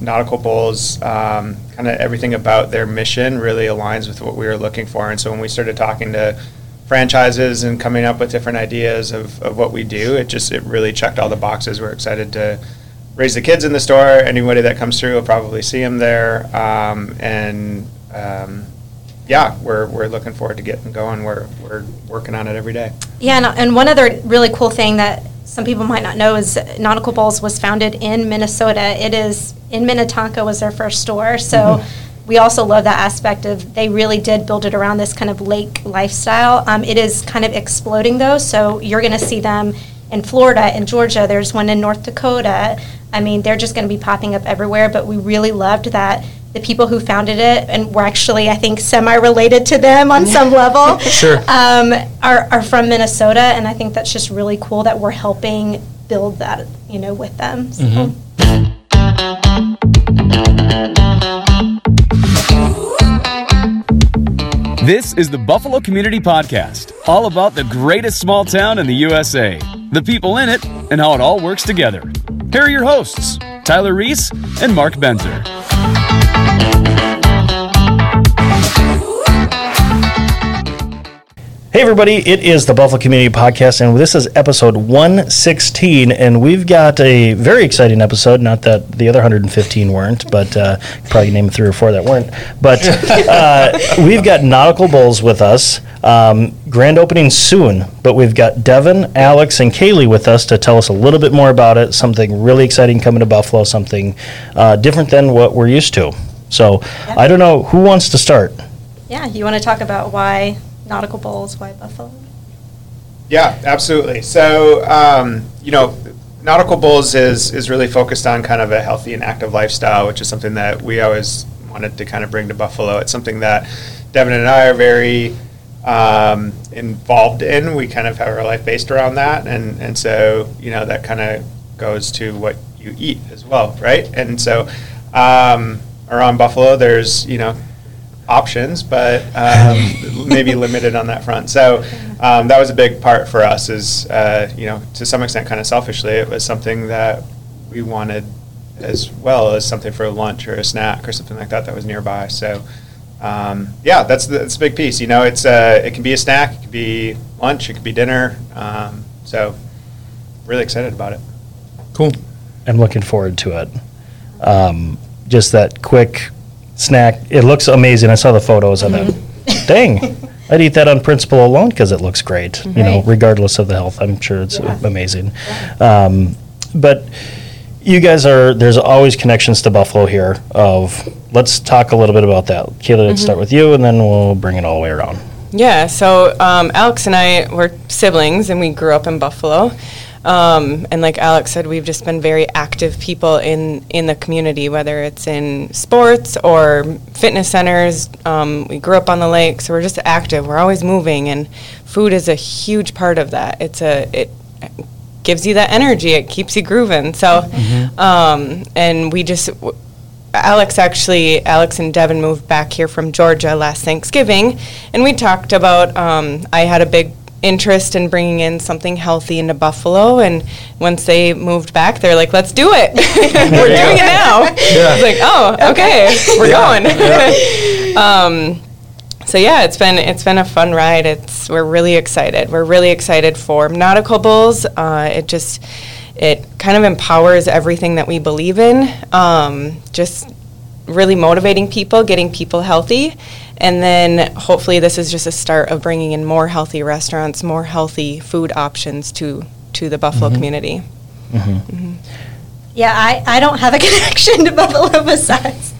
Nautical Bowls. Um, kind of everything about their mission really aligns with what we were looking for. And so when we started talking to franchises and coming up with different ideas of, of what we do, it just it really checked all the boxes. We're excited to raise the kids in the store. Anybody that comes through will probably see them there. Um, and um, yeah, we're, we're looking forward to getting going. We're, we're working on it every day. Yeah, and, and one other really cool thing that some people might not know is Nautical Bowls was founded in Minnesota. It is in Minnetonka was their first store. So mm-hmm. we also love that aspect of they really did build it around this kind of lake lifestyle. Um, it is kind of exploding though, so you're going to see them in Florida, in Georgia. There's one in North Dakota. I mean, they're just going to be popping up everywhere. But we really loved that the people who founded it, and we're actually, I think, semi-related to them on some level, sure, um, are, are from Minnesota, and I think that's just really cool that we're helping build that, you know, with them. So. Mm-hmm. This is the Buffalo Community Podcast, all about the greatest small town in the USA, the people in it, and how it all works together. Here are your hosts, Tyler Reese and Mark Benzer. Hey, everybody, it is the Buffalo Community Podcast, and this is episode 116. And we've got a very exciting episode. Not that the other 115 weren't, but uh, probably name three or four that weren't. But uh, we've got Nautical Bowls with us. Um, grand opening soon, but we've got Devin, Alex, and Kaylee with us to tell us a little bit more about it. Something really exciting coming to Buffalo, something uh, different than what we're used to. So I don't know who wants to start. Yeah, you want to talk about why nautical bowls, why Buffalo? Yeah, absolutely. So, um, you know, Nautical Bowls is is really focused on kind of a healthy and active lifestyle, which is something that we always wanted to kind of bring to Buffalo. It's something that Devin and I are very um, involved in. We kind of have our life based around that, and and so you know that kind of goes to what you eat as well, right? And so um, around Buffalo, there's you know options, but um, maybe limited on that front. So um, that was a big part for us. Is uh, you know to some extent, kind of selfishly, it was something that we wanted as well as something for a lunch or a snack or something like that that was nearby. So. Um, yeah, that's the, that's a big piece. You know, it's uh, it can be a snack, it could be lunch, it could be dinner. Um, so, really excited about it. Cool. I'm looking forward to it. Um, just that quick snack. It looks amazing. I saw the photos of it. Mm-hmm. Dang. I'd eat that on principle alone because it looks great. You know, regardless of the health, I'm sure it's Yeah. amazing. Um, but you guys are there's always connections to Buffalo here. Of let's talk a little bit about that. Kayla, let's start Mm-hmm. with you, and then we'll bring it all the way around. Yeah, so um, Alex and I were siblings, and we grew up in Buffalo. Um, and like Alex said, we've just been very active people in in the community, whether it's in sports or fitness centers. Um, we grew up on the lake, so we're just active. We're always moving, and food is a huge part of that. It's a it gives you that energy. It keeps you grooving. So, um, and we just. W- Alex actually, Alex and Devin moved back here from Georgia last Thanksgiving, and we talked about. Um, I had a big interest in bringing in something healthy into Buffalo, and once they moved back, they're like, "Let's do it! We're doing it now." It's like, "Oh, okay, we're going." um, so yeah, it's been it's been a fun ride. It's we're really excited. We're really excited for Nautical Bowls. Uh, it just it kind of empowers everything that we believe in. Um, just really motivating people, getting people healthy, and then hopefully this is just a start of bringing in more healthy restaurants, more healthy food options to to the Buffalo community. Yeah, I, I don't have a connection to Buffalo besides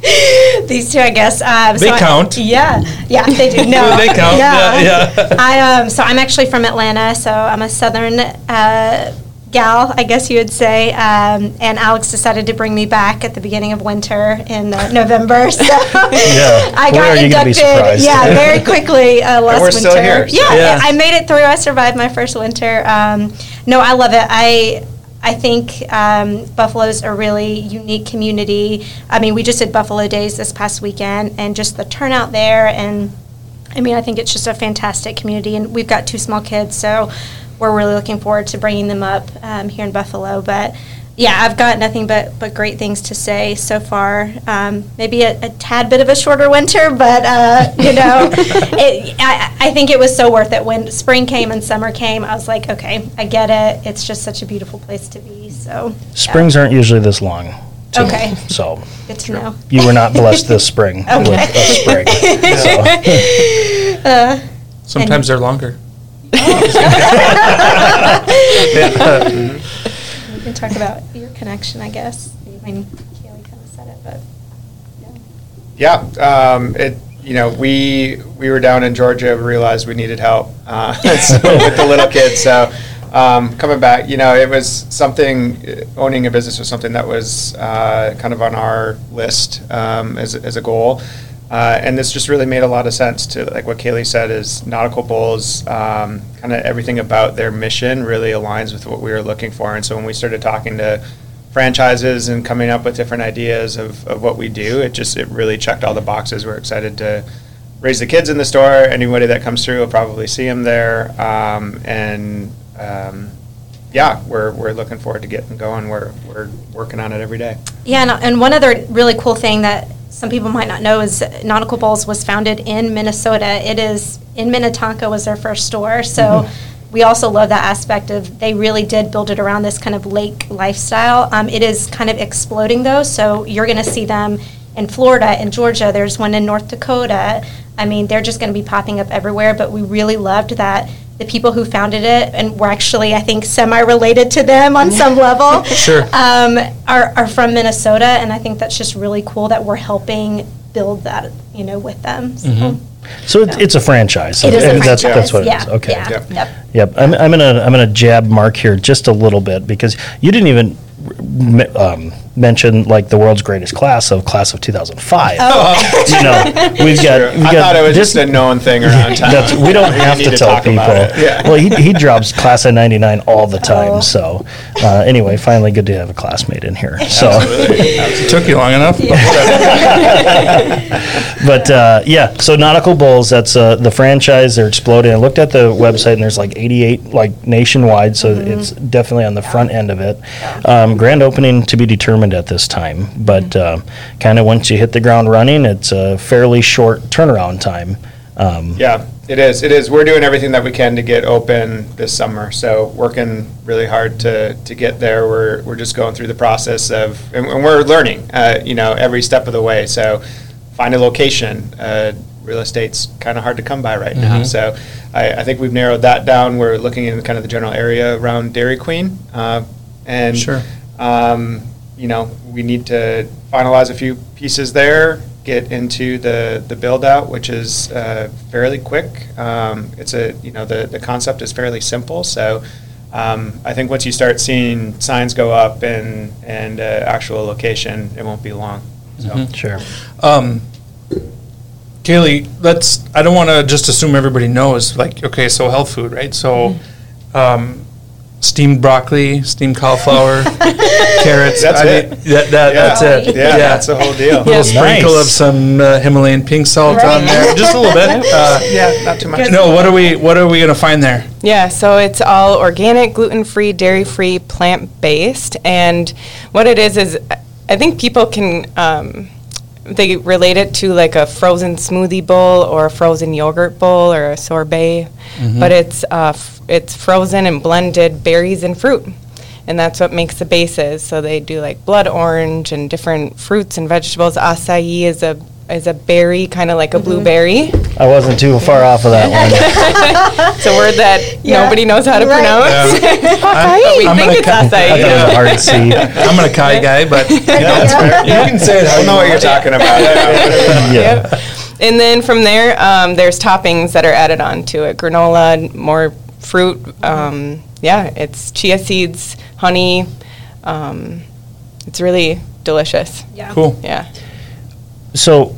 these two, I guess. Um, They so I- count. yeah, yeah, they do. No, They count, yeah, yeah. I um, so I'm actually from Atlanta, so I'm a Southern uh, gal, I guess you would say. Um, and Alex decided to bring me back at the beginning of winter in uh, November, so I got are you gonna be inducted. Yeah, very quickly uh, last we're winter. still here, so- Yeah, Yeah. I made it through. I survived my first winter. Um, no, I love it. I I think um, Buffalo's a really unique community. I mean, we just did Buffalo Days this past weekend, and just the turnout there, and I mean, I think it's just a fantastic community, and we've got two small kids, so we're really looking forward to bringing them up um, here in Buffalo. But yeah, I've got nothing but, but great things to say so far. Um, maybe a, a tad bit of a shorter winter, but uh, you know, it, I, I think it was so worth it. When spring came and summer came, I was like, okay, I get it. It's just such a beautiful place to be. So yeah. Springs aren't usually this long. too. Okay. So good to know. you were not blessed this spring with a spring. So, Uh, Sometimes they're longer. we can talk about your connection, I guess. I mean, Kaylee kind of said it, but yeah. Yeah, um, it, you know, we, we were down in Georgia, we realized we needed help, uh, so with the little kids, so, um, coming back, you know, it was something, uh, owning a business was something that was, uh, kind of on our list, um, as, as a goal. Uh, and this just really made a lot of sense to, like what Kaylee said, is Nautical Bowls, um, kind of everything about their mission really aligns with what we were looking for. And so when we started talking to franchises and coming up with different ideas of, of what we do, it just, it really checked all the boxes. We're excited to raise the kids in the store. Anybody that comes through will probably see them there. Um, and, um, yeah, we're, we're looking forward to getting going. We're, we're working on it every day. Yeah, and, and one other really cool thing that some people might not know is Nautical Bowls was founded in Minnesota. It is in Minnetonka was their first store, so we also love that aspect of they really did build it around this kind of lake lifestyle. Um, it is kind of exploding though, so you're going to see them in Florida, in Georgia. There's one in North Dakota. I mean, they're just going to be popping up everywhere. But we really loved that the people who founded it and were actually, I think, semi-related to them on some level. Sure. Um, are, are from Minnesota, and I think that's just really cool that we're helping build that, you know, with them. So. so it, it's a franchise. It is a And that's, franchise. that's what yeah, it is. Okay. Yeah. Yep. Yep. Yep, I'm, I'm gonna I'm gonna jab Mark here just a little bit because you didn't even um, mention like the world's greatest class of class of 2005. Oh. You know, we've got. We've I got thought it was this- just a known thing around town. That's, we don't have need to tell talk people. Yeah. Well, he, he drops class of '99 all the time. Oh. So, uh, anyway, finally, good to have a classmate in here. So, Took you long enough. but uh, yeah, so Nautical Bowls, that's uh, the franchise. They're exploding. I looked at the website and there's like 88 like nationwide, so it's definitely on the front end of it. Um, grand opening to be determined at this time, but uh, kind of once you hit the ground running, it's a fairly short turnaround time. Um, Yeah, it is. It is. We're doing everything that we can to get open this summer. So working really hard to, to get there. We're, we're just going through the process of, and, and we're learning, uh, you know, every step of the way. So find a location. Uh, real estate's kind of hard to come by right now. So I, I think we've narrowed that down. We're looking in kind of the general area around Dairy Queen. Uh, and, Sure. um, you know, we need to finalize a few pieces there, get into the, the build out, which is uh, fairly quick. Um, it's a, you know, the, the concept is fairly simple. So um, I think once you start seeing signs go up and, and uh, actual location, it won't be long. So. Sure. Um, Kaylee, let's, I don't want to just assume everybody knows, like, okay, so health food, right? So, um, steamed broccoli, steamed cauliflower, carrots. That's I it. mean, That, that, Yeah. that's it. Yeah, that's the whole deal. A little sprinkle Nice. of some uh, Himalayan pink salt on there, just a little bit. Uh, Yeah, not too much. no, what are we, what are we gonna find there? Yeah, so it's all organic, gluten free, dairy free, plant based. And what it is, is I think people can, um, they relate it to like a frozen smoothie bowl or a frozen yogurt bowl or a sorbet. But it's, uh, f- it's frozen and blended berries and fruit. And that's what makes the bases. So they do like blood orange and different fruits and vegetables. Acai is a is a berry, kind of like a blueberry. I wasn't too far off of that one. It's a word that Yeah. nobody knows how to Right. pronounce. but we I'm think gonna it's cut- I thought it was a acai. hard C. I'm an Akai guy, but you know, That's fair. you can say it how I you know what you're talking about. Yeah. Yep. And then from there, um, there's toppings that are added on to it. Granola, more fruit. Um, yeah, it's chia seeds, honey. Um, it's really delicious. Yeah. Cool. Yeah. So,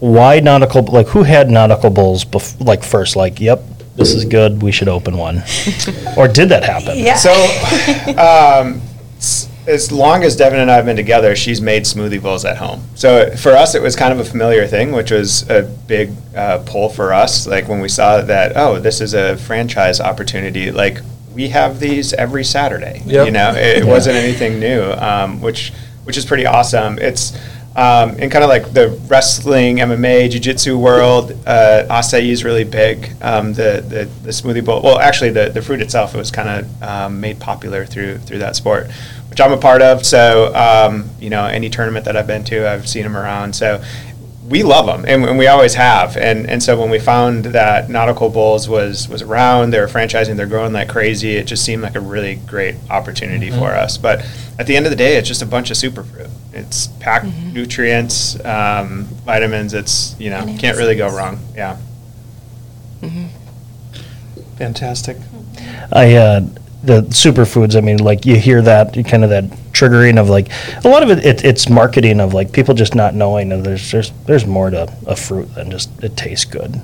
why nautical? Like, who had nautical bowls? Bef- like first, like, yep, this is good. We should open one. or did that happen? Yeah. So, um, s- as long as Devin and I have been together, she's made smoothie bowls at home. So for us, it was kind of a familiar thing, which was a big uh, pull for us. Like when we saw that, oh, this is a franchise opportunity. Like we have these every Saturday. Yep. You know, it, it wasn't anything new, um, which which is pretty awesome. It's um, in kind of like the wrestling, MMA, jiu-jitsu world, uh, acai is really big. Um, the, the the smoothie bowl. Well, actually, the, the fruit itself was kind of um, made popular through through that sport, which I'm a part of. So um, you know, any tournament that I've been to, I've seen them around. So we love them, and, and we always have. And and so when we found that Nautical Bowls was was around, they were franchising, they're growing like crazy. It just seemed like a really great opportunity for us. But at the end of the day, it's just a bunch of superfruit. It's packed nutrients, um, vitamins. It's you know can't really go wrong. Yeah. mm-hmm. Fantastic. I uh, the superfoods. I mean, like you hear that you kind of that triggering of like a lot of it, it. It's marketing of like people just not knowing that there's there's there's more to a fruit than just it tastes good.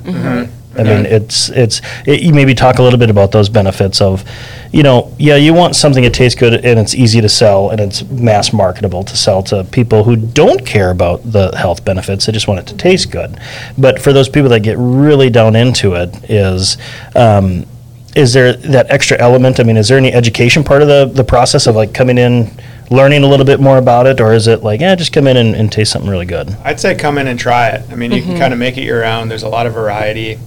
I mean, it's it's it, you maybe talk a little bit about those benefits of, you know, yeah, you want something that tastes good and it's easy to sell and it's mass marketable to sell to people who don't care about the health benefits. They just want it to taste good. But for those people that get really down into it, is um, is there that extra element? I mean, is there any education part of the, the process of like coming in, learning a little bit more about it, or is it like, yeah, just come in and, and taste something really good? I'd say come in and try it. I mean, you can kind of make it your own. There's a lot of variety.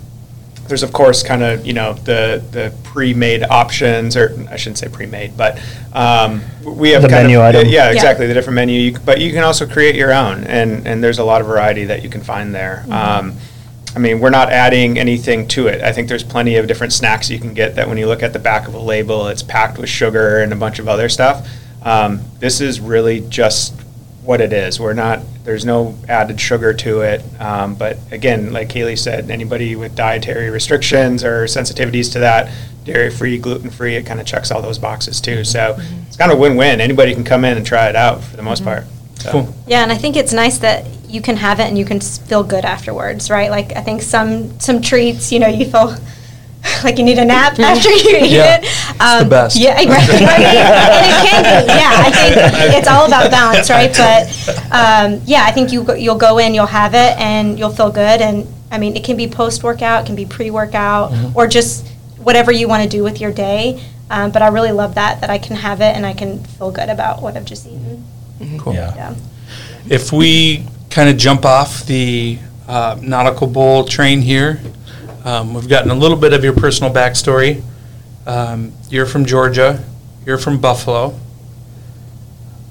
There's of course kind of you know the the pre-made options, or I shouldn't say pre-made, but um, we have The kind menu of, item. Yeah, Yeah. exactly. The different menu, you, but you can also create your own, and and there's a lot of variety that you can find there. Um, I mean, we're not adding anything to it. I think there's plenty of different snacks you can get that when you look at the back of a label, it's packed with sugar and a bunch of other stuff. Um, this is really just what it is. We're not, there's no added sugar to it. Um, but again, like Kaylee said, anybody with dietary restrictions or sensitivities to that, dairy free, gluten free, it kind of checks all those boxes too. So it's kind of win win. Anybody can come in and try it out for the most part. So. Cool. Yeah, and I think it's nice that you can have it and you can feel good afterwards, right? Like I think some some treats, you know, you feel like you need a nap after you eat Yeah, it. it's the best. Yeah, right. I and it can be. Yeah, I think it's all about balance, right? But um, yeah, I think you you'll go in, you'll have it, and you'll feel good. And I mean, it can be post workout, it can be pre workout, Mm-hmm. or just whatever you want to do with your day. Um, but I really love that that I can have it and I can feel good about what I've just eaten. Cool. Yeah. Yeah. If we kind of jump off the uh, nautical bowl train here, um, we've gotten a little bit of your personal backstory. Um, you're from Georgia. You're from Buffalo.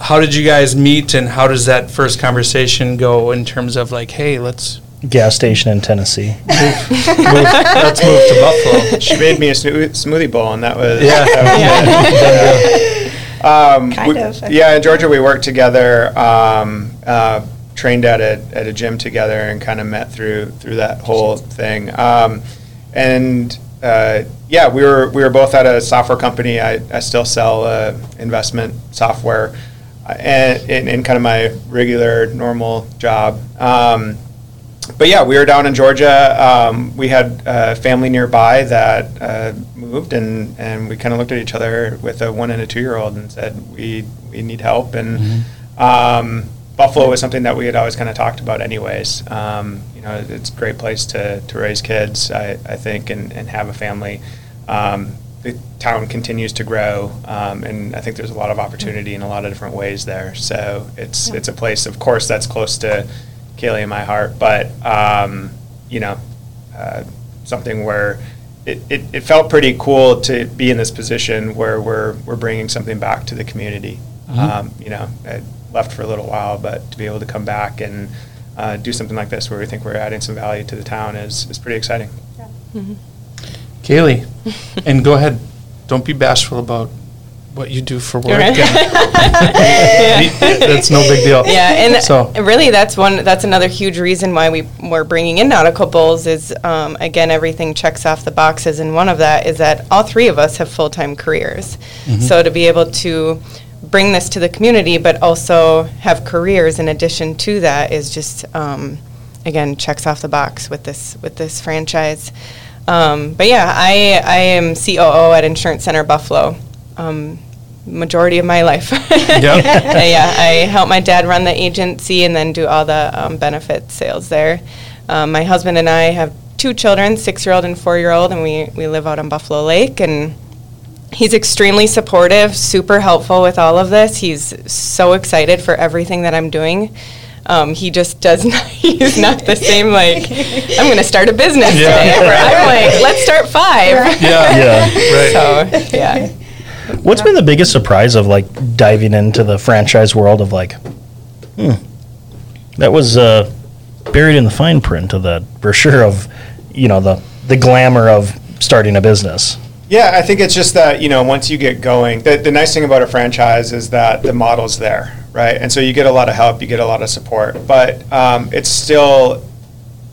How did you guys meet, and how does that first conversation go in terms of like, hey, let's Gas station in Tennessee. move, let's move to Buffalo? She made me a smoothie, smoothie bowl, and that was Yeah. that was Um, Kind we- of. Yeah, in Georgia, we worked together, um, uh, trained at a, at a gym together, and kind of met through through that whole thing. Um, and uh, yeah, we were we were both at a software company. I, I still sell uh, investment software, uh, and in, in kind of my regular normal job. Um, but yeah, we were down in Georgia. Um, we had a family nearby that uh, moved, and, and we kind of looked at each other with a one and a two year old and said, "We we need help." And um, Buffalo was something that we had always kind of talked about, anyways. Um, you know, it's a great place to, to raise kids, I, I think, and, and have a family. Um, the town continues to grow, um, and I think there's a lot of opportunity in a lot of different ways there. So it's it's a place, of course, that's close to Kaylee and my heart, but um, you know, uh, something where it, it, it felt pretty cool to be in this position where we're we're bringing something back to the community. Um, you know, I left for a little while, but to be able to come back and uh, do something like this, where we think we're adding some value to the town, is is pretty exciting. Yeah. Kaylee, and go ahead. Don't be bashful about what you do for work. Right. and- That's no big deal. Yeah, and So- really, that's one. That's another huge reason why we we're bringing in nautical bowls. Is um, again, everything checks off the boxes, and one of that is that all three of us have full time careers. So to be able to bring this to the community, but also have careers in addition to that, is just um, again checks off the box with this with this franchise. Um, but yeah, I I am COO at Insurance Center Buffalo. Um, majority of my life. Yeah, I help my dad run the agency and then do all the um, benefit sales there. Um, my husband and I have two children, six-year-old and four-year-old, and we, we live out on Buffalo Lake. And he's extremely supportive, super helpful with all of this. He's so excited for everything that I'm doing. Um, he just does not, he's not the same, like, I'm going to start a business today. Where I'm like, let's start five. Yeah. Yeah. Right. So, yeah. What's been the biggest surprise of like diving into the franchise world of like, hmm, that was uh, buried in the fine print of that brochure of, you know, the the glamour of starting a business. Yeah, I think it's just that, you know, once you get going, the, the nice thing about a franchise is that the model's there, right? And so you get a lot of help, you get a lot of support, but um, it's still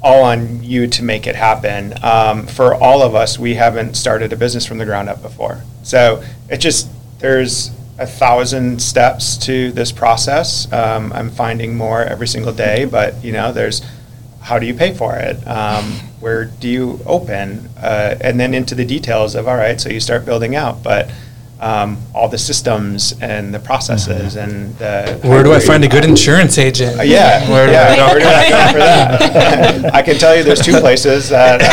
all on you to make it happen. Um, for all of us, we haven't started a business from the ground up before. So it just, there's a thousand steps to this process. Um, I'm finding more every single day, but, you know, there's, how do you pay for it? Um, where do you open? Uh, and then into the details of, all right, so you start building out, but um, all the systems and the processes and the. Where do I find a good insurance agent? Uh, yeah, Where do yeah. I go? Where do I go for that? I can tell you there's two places that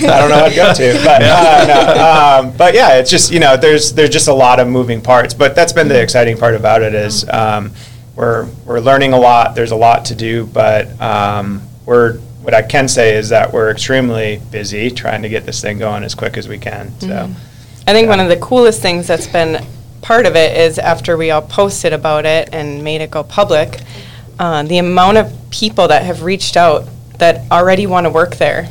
I don't know how to go to, but uh, no, um, but yeah, it's just you know there's there's just a lot of moving parts, but that's been the exciting part about it is um, we're we're learning a lot. There's a lot to do, but um, we're what I can say is that we're extremely busy trying to get this thing going as quick as we can. So. I think one of the coolest things that's been part of it is after we all posted about it and made it go public, uh, the amount of people that have reached out that already want to work there.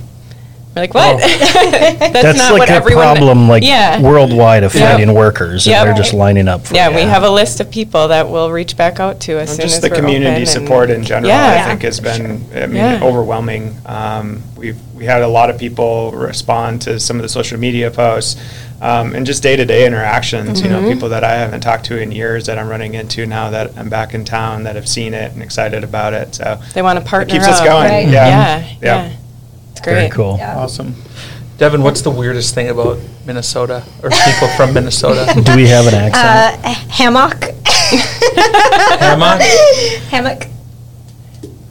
We're like, what? that's, That's not like what a everyone. problem like yeah. worldwide of Yep. finding workers and Yep. they're just lining up for Yeah, it. we have a list of people that will reach back out to us. And just as the community support in general, Yeah. I think has been, I mean, Yeah. overwhelming. Um, we've, we had a lot of people respond to some of the social media posts, um, and just day-to-day interactions, you know, Mm-hmm. people that I haven't talked to in years that I'm running into now that I'm back in town, that have seen it and excited about it, so. They want to It partner keeps us going, Right. yeah. Yeah, Yeah. yeah. It's great. Very cool. Yeah. Awesome. Devin, what's the weirdest thing about Minnesota or people from Minnesota? Do we have an accent? Uh, hammock. Hammock? Hammock.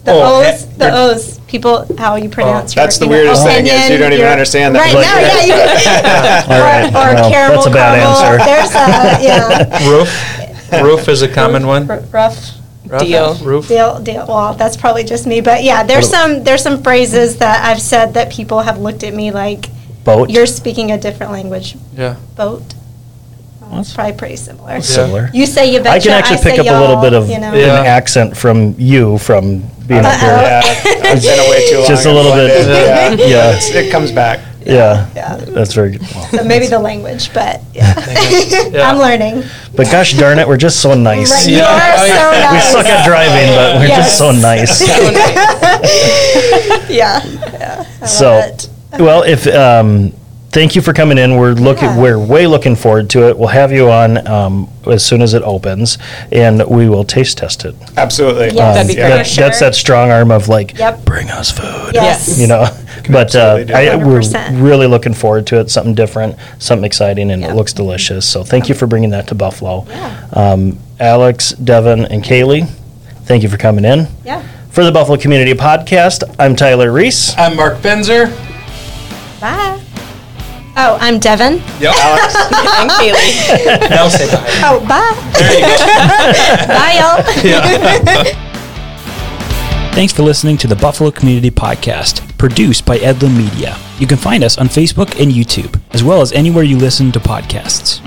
The Oh, O's, ha- the O's, people, how you pronounce. your- That's the you know, weirdest thing is you don't even understand that. Right, Like- no, yeah, you. All right, Or, or well, caramel that's a bad caramel. answer. There's a, yeah. Roof? Roof is a common one. R- Rough Rough? Deal. Roof? deal, deal. Well, that's probably just me, but yeah, there's some, there's some phrases that I've said that people have looked at me like, Boat? you're speaking a different language. Yeah. Boat. Well, It's probably pretty similar. Similar. You say you betcha, I can actually say pick up a little y'all, bit of you know. Yeah. an accent from you from being up Uh-oh. here. Yeah, I've been away too long. Just a I've little bit. blended, Yeah, Yeah. It's- it comes back. Yeah, Yeah. that's very good. Well, So maybe the language, but yeah. Yeah. I'm learning. But gosh darn it, we're just so nice. Right, you Yeah. are Oh, so yeah. We nice. suck at driving, but we're just so nice. yeah. yeah. I love So, it. well, if um, thank you for coming in. We're looking, Yeah. we're way looking forward to it. We'll have you on um, as soon as it opens, and we will taste test it. Absolutely. Yes. Um, That'd be that- great. That's that strong arm of like, Yep. bring us food. Yes. You know, but uh, I, we're really looking forward to it. Something different, something exciting, and it looks delicious. So thank you for bringing that to Buffalo. Yeah. Um, Alex, Devin, and Kaylee, thank you for coming in. Yeah. For the Buffalo Community Podcast, I'm Tyler Reese. I'm Mark Benzer. Bye. Oh, I'm Devin. Yep. Alex. And Kaylee. now say bye. Oh, bye. There you go. bye, y'all. Yeah. Thanks for listening to the Buffalo Community Podcast, produced by Edlin Media. You can find us on Facebook and YouTube, as well as anywhere you listen to podcasts.